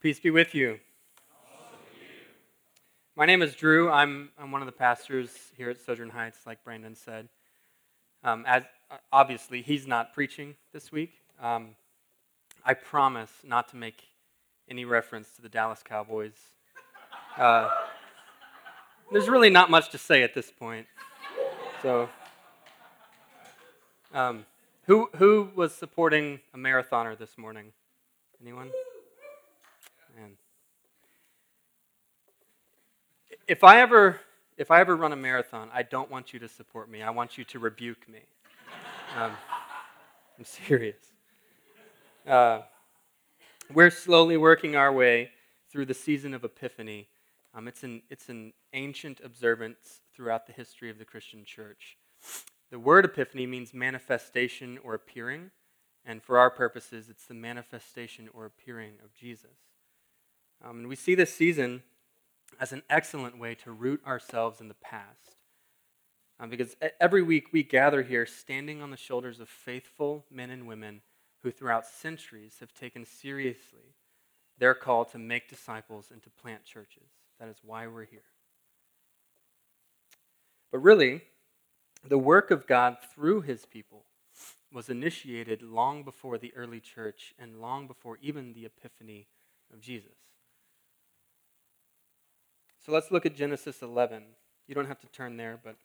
Peace be with you. My name is Drew. I'm, I'm one of the pastors here at Sojourn Heights, like Brandon said. Um, as, obviously, he's not preaching this week. Um, I promise not to make any reference to the Dallas Cowboys. Uh, there's really not much to say at this point. So, um, who, who was supporting a marathoner this morning? Anyone? If I ever if I ever run a marathon, I don't want you to support me. I want you to rebuke me. Um, I'm serious. Uh, we're slowly working our way through the season of Epiphany. Um, it's, an, it's an ancient observance throughout the history of the Christian church. The word epiphany means manifestation or appearing, and for our purposes, it's the manifestation or appearing of Jesus. Um, and we see this season as an excellent way to root ourselves in the past. Um, because every week we gather here standing on the shoulders of faithful men and women who, throughout centuries, have taken seriously their call to make disciples and to plant churches. That is why we're here. But really, the work of God through his people was initiated long before the early church and long before even the epiphany of Jesus. So let's look at Genesis 11. You don't have to turn there, but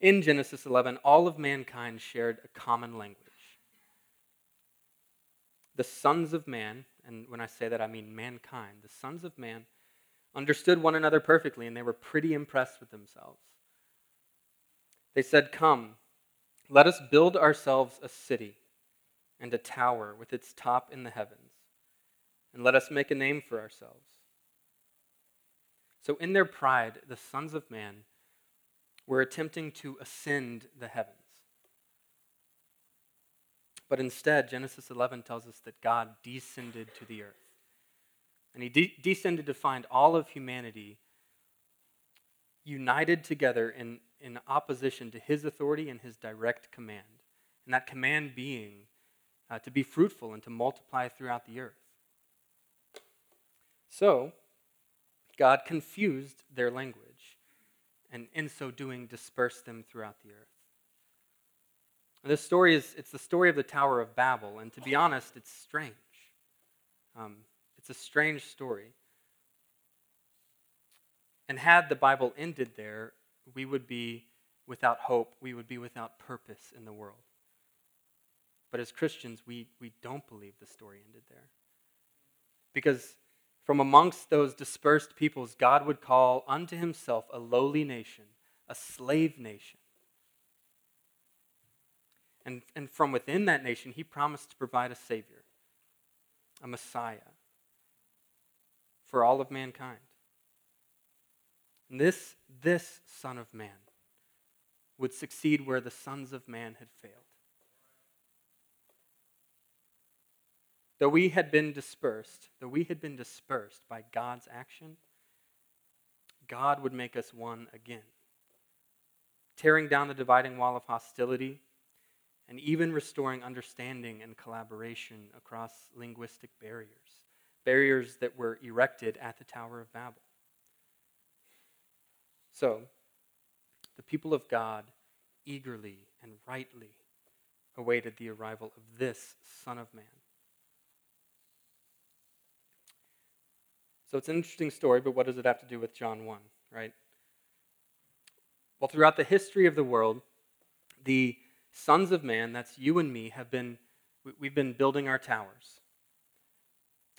in Genesis 11, all of mankind shared a common language. The sons of man, and when I say that, I mean mankind, the sons of man understood one another perfectly, and they were pretty impressed with themselves. They said, Come, let us build ourselves a city and a tower with its top in the heavens, and let us make a name for ourselves. So, in their pride, the sons of man were attempting to ascend the heavens. But instead, Genesis 11 tells us that God descended to the earth. And he de- descended to find all of humanity united together in, in opposition to his authority and his direct command. And that command being uh, to be fruitful and to multiply throughout the earth. So, God confused their language, and in so doing, dispersed them throughout the earth. This story is it's the story of the Tower of Babel, and to be honest, it's strange. Um, it's a strange story. And had the Bible ended there, we would be without hope, we would be without purpose in the world. But as Christians, we, we don't believe the story ended there. Because from amongst those dispersed peoples, God would call unto himself a lowly nation, a slave nation. And, and from within that nation, he promised to provide a Savior, a Messiah for all of mankind. And this, this Son of Man would succeed where the sons of man had failed. Though we had been dispersed, though we had been dispersed by God's action, God would make us one again, tearing down the dividing wall of hostility and even restoring understanding and collaboration across linguistic barriers, barriers that were erected at the Tower of Babel. So, the people of God eagerly and rightly awaited the arrival of this Son of Man. So it's an interesting story, but what does it have to do with John 1, right? Well, throughout the history of the world, the sons of man, that's you and me, have been, we've been building our towers.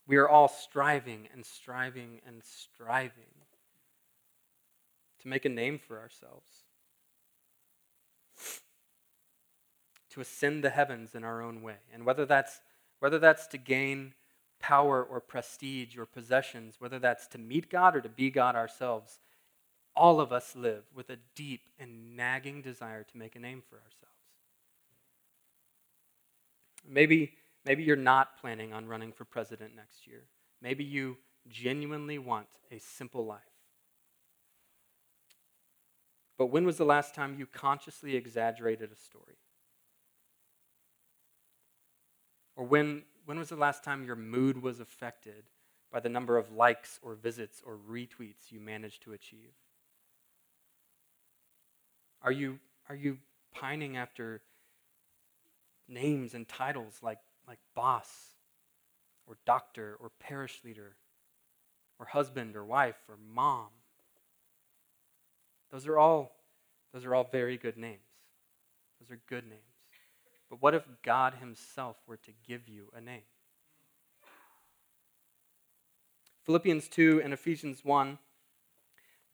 We are all striving and striving and striving to make a name for ourselves, to ascend the heavens in our own way. And whether that's, whether that's to gain power or prestige or possessions, whether that's to meet God or to be God ourselves, all of us live with a deep and nagging desire to make a name for ourselves. Maybe, maybe you're not planning on running for president next year. Maybe you genuinely want a simple life. But when was the last time you consciously exaggerated a story? Or when when was the last time your mood was affected by the number of likes or visits or retweets you managed to achieve? Are you, are you pining after names and titles like, like boss or doctor or parish leader or husband or wife or mom? Those are all, those are all very good names. Those are good names. But what if God Himself were to give you a name? Philippians 2 and Ephesians 1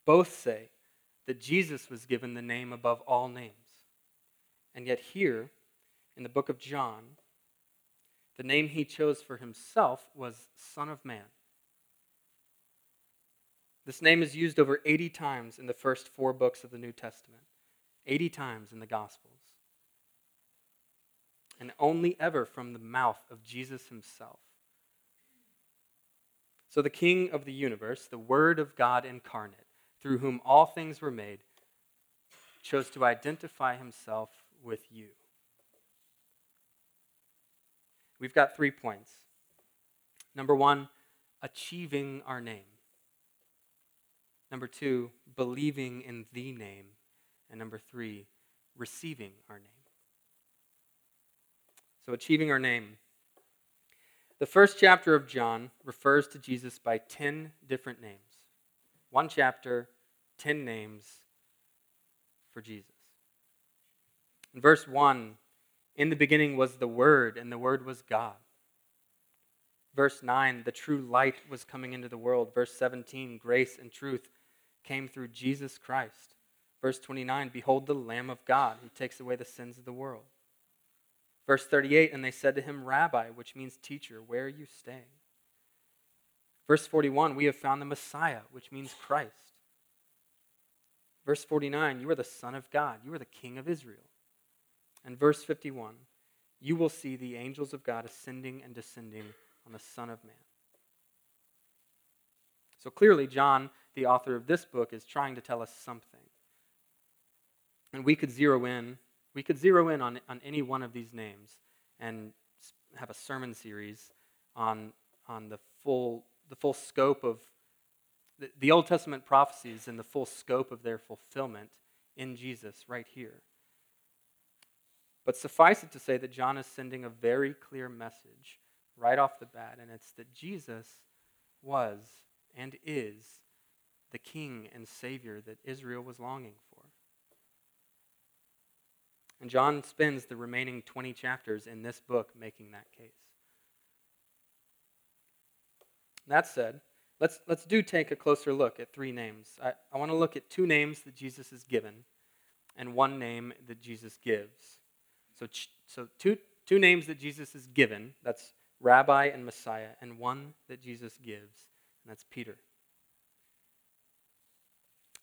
both say that Jesus was given the name above all names. And yet, here in the book of John, the name he chose for himself was Son of Man. This name is used over 80 times in the first four books of the New Testament, 80 times in the Gospels, and only ever from the mouth of Jesus himself. So, the King of the universe, the Word of God incarnate, through whom all things were made, chose to identify himself with you. We've got three points. Number one, achieving our name. Number two, believing in the name. And number three, receiving our name. So, achieving our name. The first chapter of John refers to Jesus by 10 different names. One chapter, 10 names for Jesus. In verse 1, in the beginning was the Word, and the Word was God. Verse 9, the true light was coming into the world. Verse 17, grace and truth came through Jesus Christ. Verse 29, behold the Lamb of God who takes away the sins of the world. Verse 38 And they said to him, Rabbi, which means teacher, where are you staying? Verse 41 We have found the Messiah, which means Christ. Verse 49 You are the Son of God, you are the King of Israel. And verse 51 You will see the angels of God ascending and descending on the Son of Man. So clearly, John, the author of this book, is trying to tell us something. And we could zero in we could zero in on, on any one of these names and have a sermon series on, on the, full, the full scope of the, the Old Testament prophecies and the full scope of their fulfillment in Jesus right here. But suffice it to say that John is sending a very clear message right off the bat, and it's that Jesus was and is the King and Savior that Israel was longing for. And John spends the remaining 20 chapters in this book making that case. That said, let's, let's do take a closer look at three names. I, I want to look at two names that Jesus has given and one name that Jesus gives. So, so two, two names that Jesus has given that's Rabbi and Messiah, and one that Jesus gives, and that's Peter.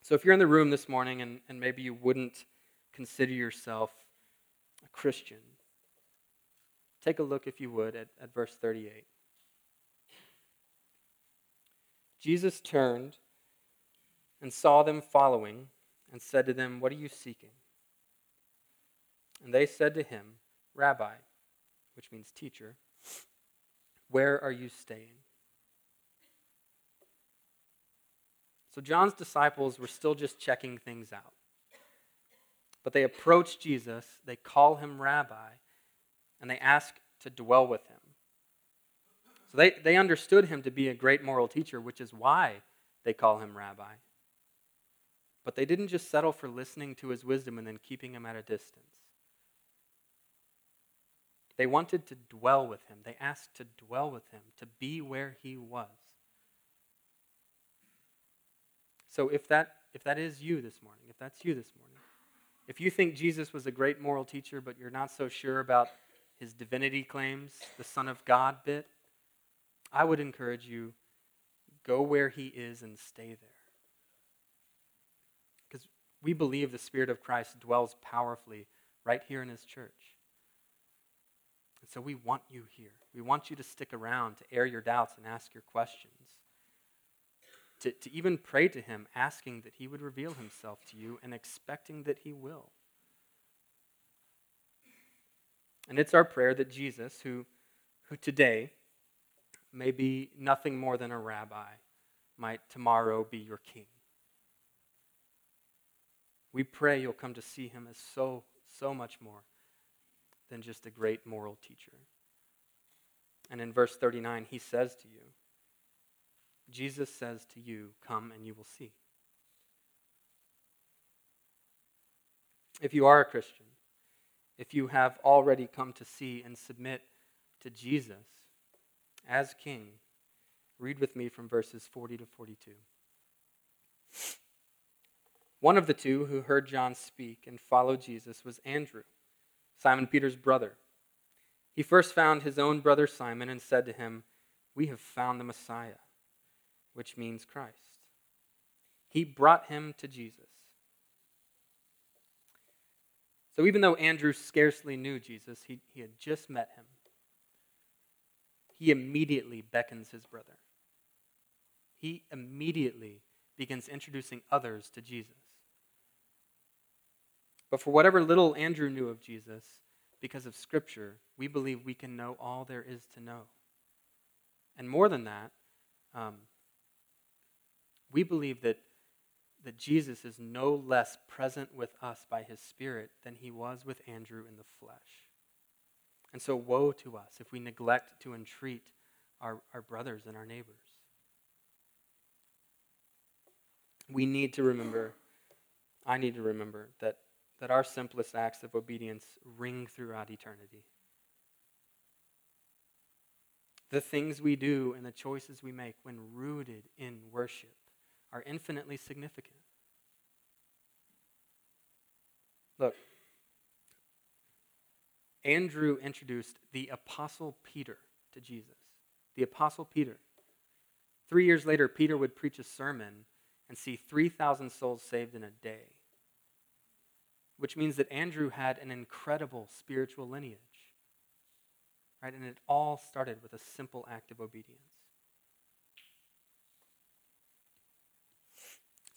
So if you're in the room this morning and, and maybe you wouldn't consider yourself Christian. Take a look, if you would, at, at verse 38. Jesus turned and saw them following and said to them, What are you seeking? And they said to him, Rabbi, which means teacher, where are you staying? So John's disciples were still just checking things out. But they approach Jesus, they call him rabbi, and they ask to dwell with him. So they, they understood him to be a great moral teacher, which is why they call him rabbi. But they didn't just settle for listening to his wisdom and then keeping him at a distance. They wanted to dwell with him. They asked to dwell with him, to be where he was. So if that if that is you this morning, if that's you this morning, if you think Jesus was a great moral teacher, but you're not so sure about his divinity claims, the Son of God bit, I would encourage you go where he is and stay there. Because we believe the Spirit of Christ dwells powerfully right here in his church. And so we want you here. We want you to stick around to air your doubts and ask your questions to, to even pray to him, asking that he would reveal himself to you and expecting that he will. And it's our prayer that Jesus, who, who today may be nothing more than a rabbi, might tomorrow be your king. We pray you'll come to see him as so, so much more than just a great moral teacher. And in verse 39, he says to you, Jesus says to you, Come and you will see. If you are a Christian, if you have already come to see and submit to Jesus as King, read with me from verses 40 to 42. One of the two who heard John speak and followed Jesus was Andrew, Simon Peter's brother. He first found his own brother Simon and said to him, We have found the Messiah, which means Christ. He brought him to Jesus. So even though Andrew scarcely knew Jesus, he, he had just met him. He immediately beckons his brother. He immediately begins introducing others to Jesus. But for whatever little Andrew knew of Jesus, because of Scripture, we believe we can know all there is to know. And more than that, um, we believe that that Jesus is no less present with us by his Spirit than he was with Andrew in the flesh. And so, woe to us if we neglect to entreat our, our brothers and our neighbors. We need to remember, I need to remember, that, that our simplest acts of obedience ring throughout eternity. The things we do and the choices we make when rooted in worship are infinitely significant. Look, Andrew introduced the Apostle Peter to Jesus. The Apostle Peter. Three years later, Peter would preach a sermon and see 3,000 souls saved in a day, which means that Andrew had an incredible spiritual lineage. Right? And it all started with a simple act of obedience.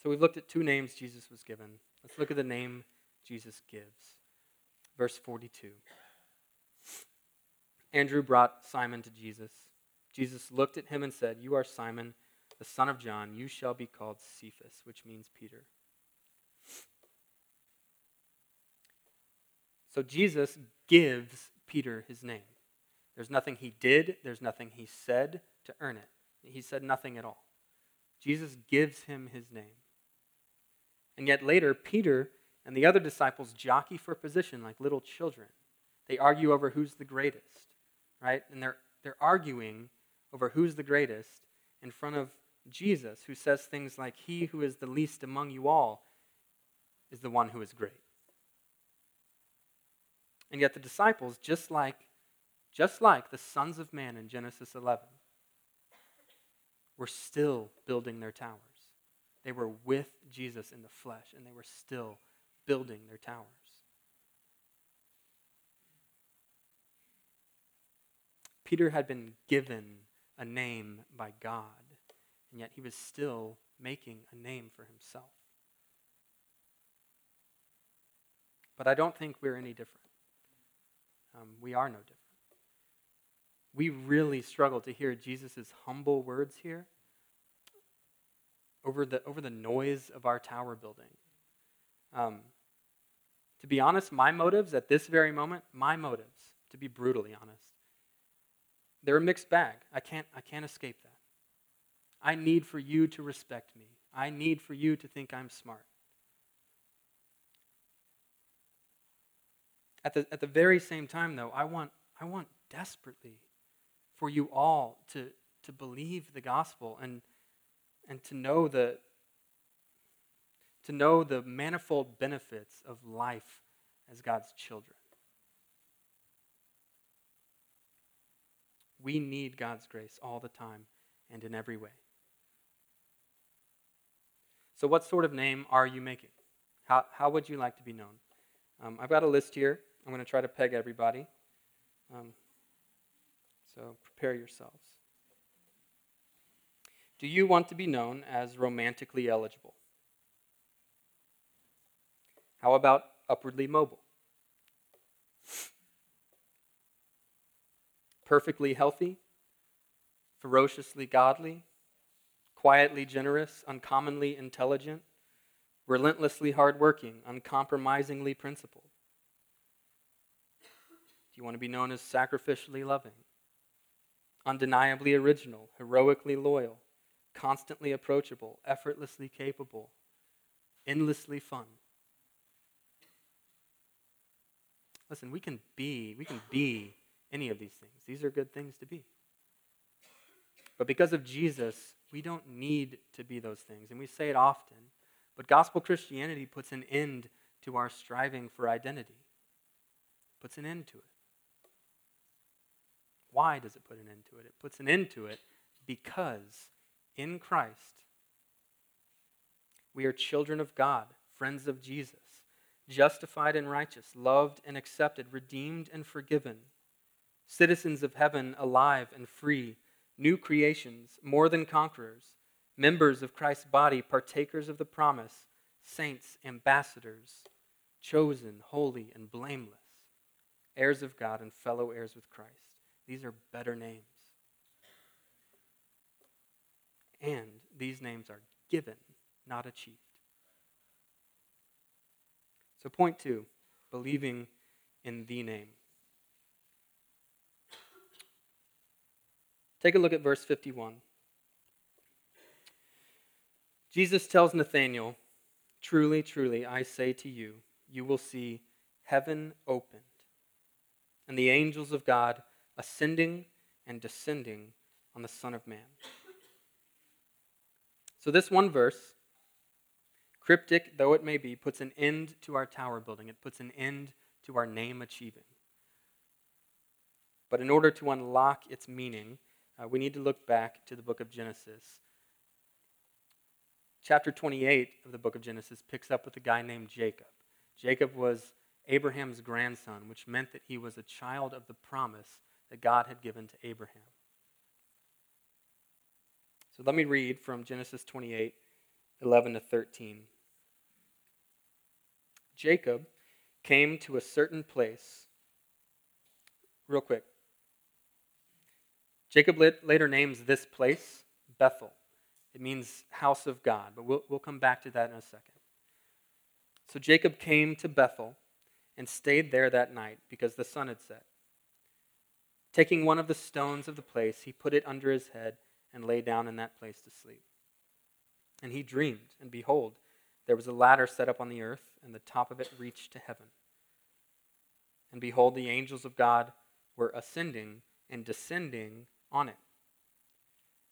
So we've looked at two names Jesus was given. Let's look at the name Jesus gives. Verse 42. Andrew brought Simon to Jesus. Jesus looked at him and said, You are Simon, the son of John. You shall be called Cephas, which means Peter. So Jesus gives Peter his name. There's nothing he did, there's nothing he said to earn it. He said nothing at all. Jesus gives him his name. And yet later, Peter and the other disciples jockey for position like little children. They argue over who's the greatest, right? And they're, they're arguing over who's the greatest in front of Jesus, who says things like, He who is the least among you all is the one who is great. And yet the disciples, just like, just like the sons of man in Genesis 11, were still building their towers. They were with Jesus in the flesh, and they were still building their towers. Peter had been given a name by God, and yet he was still making a name for himself. But I don't think we're any different. Um, we are no different. We really struggle to hear Jesus' humble words here over the, over the noise of our tower building. Um, to be honest, my motives at this very moment, my motives, to be brutally honest, they're a mixed bag. I can't, I can't escape that. I need for you to respect me. I need for you to think I'm smart. At the, at the very same time, though, I want, I want desperately for you all to, to believe the gospel and, and to know the, to know the manifold benefits of life as God's children. We need God's grace all the time and in every way. So, what sort of name are you making? How, how would you like to be known? Um, I've got a list here. I'm going to try to peg everybody. Um, so, prepare yourselves. Do you want to be known as romantically eligible? How about upwardly mobile? perfectly healthy, ferociously godly, quietly generous, uncommonly intelligent, relentlessly hardworking, uncompromisingly principled? Do you want to be known as sacrificially loving, undeniably original, heroically loyal, constantly approachable, effortlessly capable, endlessly fun? Listen, we can be, we can be any of these things. These are good things to be. But because of Jesus, we don't need to be those things. And we say it often. But gospel Christianity puts an end to our striving for identity, puts an end to it. Why does it put an end to it? It puts an end to it because in Christ we are children of God, friends of Jesus, justified and righteous, loved and accepted, redeemed and forgiven, citizens of heaven, alive and free, new creations, more than conquerors, members of Christ's body, partakers of the promise, saints, ambassadors, chosen, holy, and blameless, heirs of God and fellow heirs with Christ. These are better names. And these names are given, not achieved. So, point two believing in the name. Take a look at verse 51. Jesus tells Nathanael, Truly, truly, I say to you, you will see heaven opened and the angels of God ascending and descending on the Son of Man. So, this one verse, cryptic though it may be, puts an end to our tower building. It puts an end to our name achieving. But in order to unlock its meaning, uh, we need to look back to the book of Genesis. Chapter 28 of the book of Genesis picks up with a guy named Jacob. Jacob was Abraham's grandson, which meant that he was a child of the promise that God had given to Abraham. So let me read from Genesis 28 11 to 13. Jacob came to a certain place. Real quick. Jacob later names this place Bethel. It means house of God, but we'll, we'll come back to that in a second. So Jacob came to Bethel and stayed there that night because the sun had set. Taking one of the stones of the place, he put it under his head and lay down in that place to sleep. And he dreamed, and behold, there was a ladder set up on the earth, and the top of it reached to heaven. And behold, the angels of God were ascending and descending on it.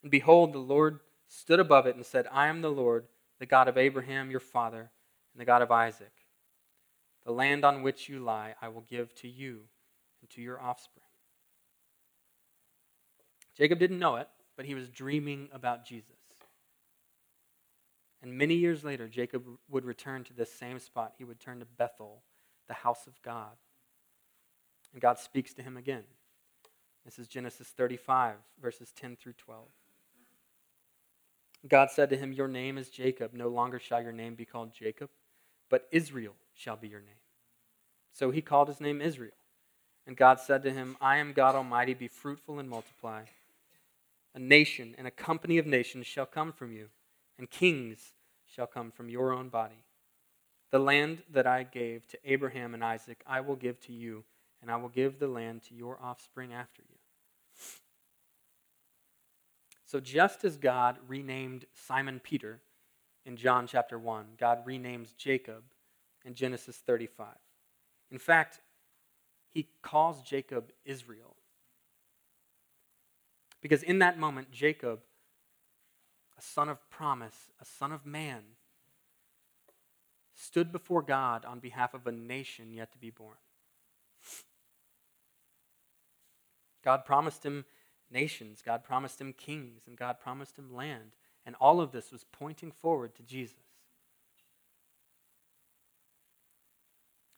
And behold, the Lord stood above it and said, I am the Lord, the God of Abraham your father, and the God of Isaac. The land on which you lie I will give to you and to your offspring. Jacob didn't know it, but he was dreaming about Jesus. And many years later, Jacob would return to this same spot. He would turn to Bethel, the house of God. And God speaks to him again. This is Genesis 35, verses 10 through 12. God said to him, Your name is Jacob. No longer shall your name be called Jacob, but Israel shall be your name. So he called his name Israel. And God said to him, I am God Almighty. Be fruitful and multiply. A nation and a company of nations shall come from you, and kings shall come from your own body. The land that I gave to Abraham and Isaac, I will give to you, and I will give the land to your offspring after you. So, just as God renamed Simon Peter in John chapter 1, God renames Jacob in Genesis 35. In fact, he calls Jacob Israel because in that moment, Jacob, a son of promise, a son of man, stood before God on behalf of a nation yet to be born. God promised him nations, God promised him kings, and God promised him land. And all of this was pointing forward to Jesus.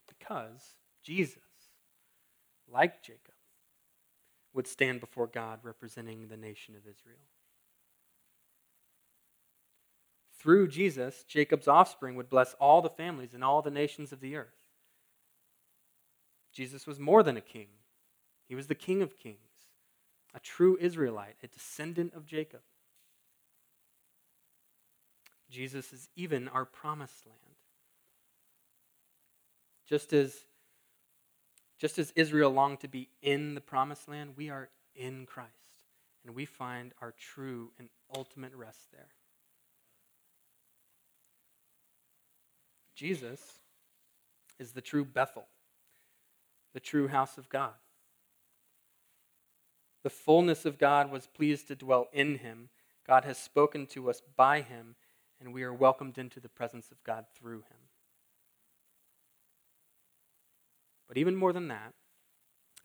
Because Jesus, like Jacob, would stand before God representing the nation of Israel. Through Jesus, Jacob's offspring would bless all the families and all the nations of the earth. Jesus was more than a king, he was the King of kings, a true Israelite, a descendant of Jacob. Jesus is even our promised land. Just as, just as Israel longed to be in the promised land, we are in Christ. And we find our true and ultimate rest there. Jesus is the true Bethel, the true house of God. The fullness of God was pleased to dwell in him. God has spoken to us by him, and we are welcomed into the presence of God through him. But even more than that,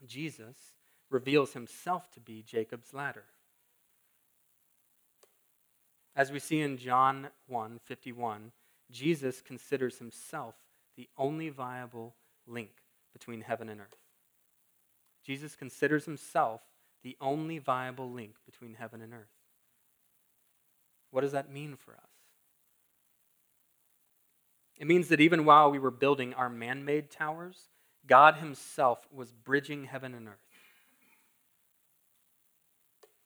Jesus reveals himself to be Jacob's ladder. As we see in John 1 51, Jesus considers himself the only viable link between heaven and earth. Jesus considers himself the only viable link between heaven and earth. What does that mean for us? It means that even while we were building our man made towers, God Himself was bridging heaven and earth.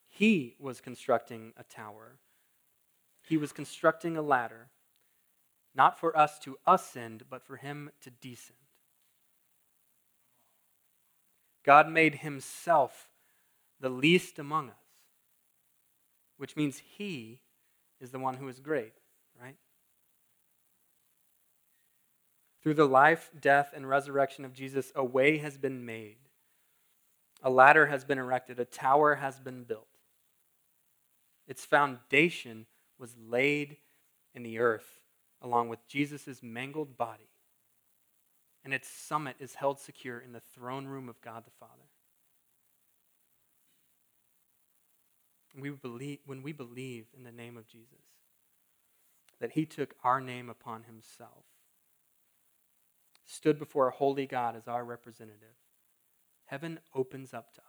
He was constructing a tower, He was constructing a ladder not for us to ascend, but for him to descend. God made himself the least among us, which means he is the one who is great, right? Through the life, death, and resurrection of Jesus, a way has been made. A ladder has been erected, a tower has been built. Its foundation was laid in the earth along with Jesus' mangled body. And its summit is held secure in the throne room of God the Father. We believe, when we believe in the name of Jesus, that he took our name upon himself, stood before a holy God as our representative, heaven opens up to us.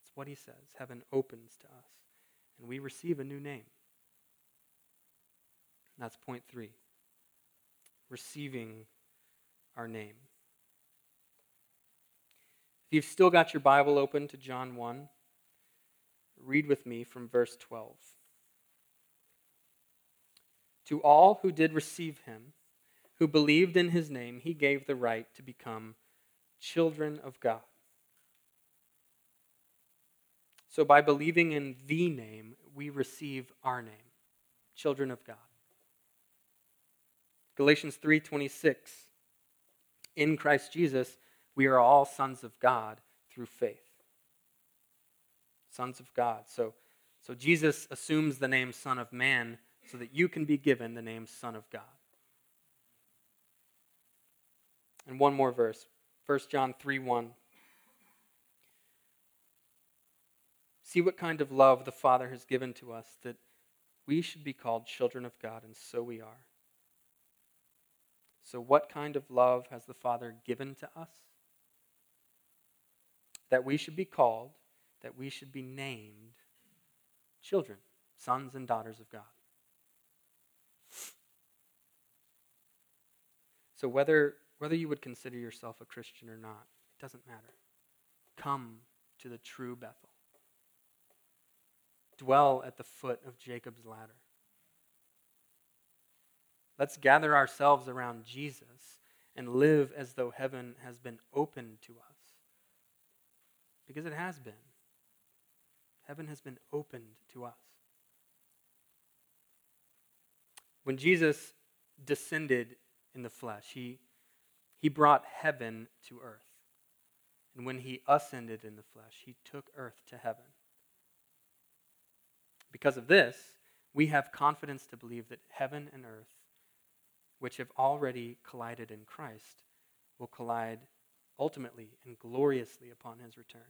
That's what he says. Heaven opens to us, and we receive a new name. That's point three receiving our name. If you've still got your Bible open to John 1, read with me from verse 12. To all who did receive him, who believed in his name, he gave the right to become children of God. So by believing in the name, we receive our name, children of God. Galatians 3:26 In Christ Jesus we are all sons of God through faith. Sons of God. So so Jesus assumes the name son of man so that you can be given the name son of God. And one more verse. 1 John 3 1. See what kind of love the Father has given to us that we should be called children of God, and so we are. So, what kind of love has the Father given to us? That we should be called, that we should be named children, sons and daughters of God. So, whether, whether you would consider yourself a Christian or not, it doesn't matter. Come to the true Bethel. Dwell at the foot of Jacob's ladder. Let's gather ourselves around Jesus and live as though heaven has been opened to us. Because it has been. Heaven has been opened to us. When Jesus descended in the flesh, he, he brought heaven to earth. And when he ascended in the flesh, he took earth to heaven. Because of this, we have confidence to believe that heaven and earth which have already collided in Christ, will collide ultimately and gloriously upon his return.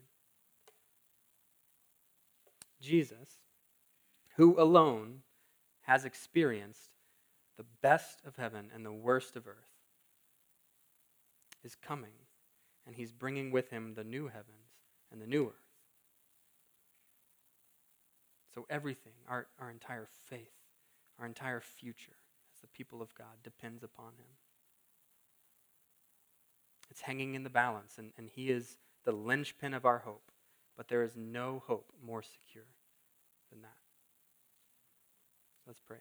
Jesus, who alone has experienced the best of heaven and the worst of earth, is coming, and he's bringing with him the new heavens and the new earth. So, everything, our, our entire faith, our entire future, as the people of God depends upon him. It's hanging in the balance, and, and he is the linchpin of our hope. But there is no hope more secure than that. Let's pray.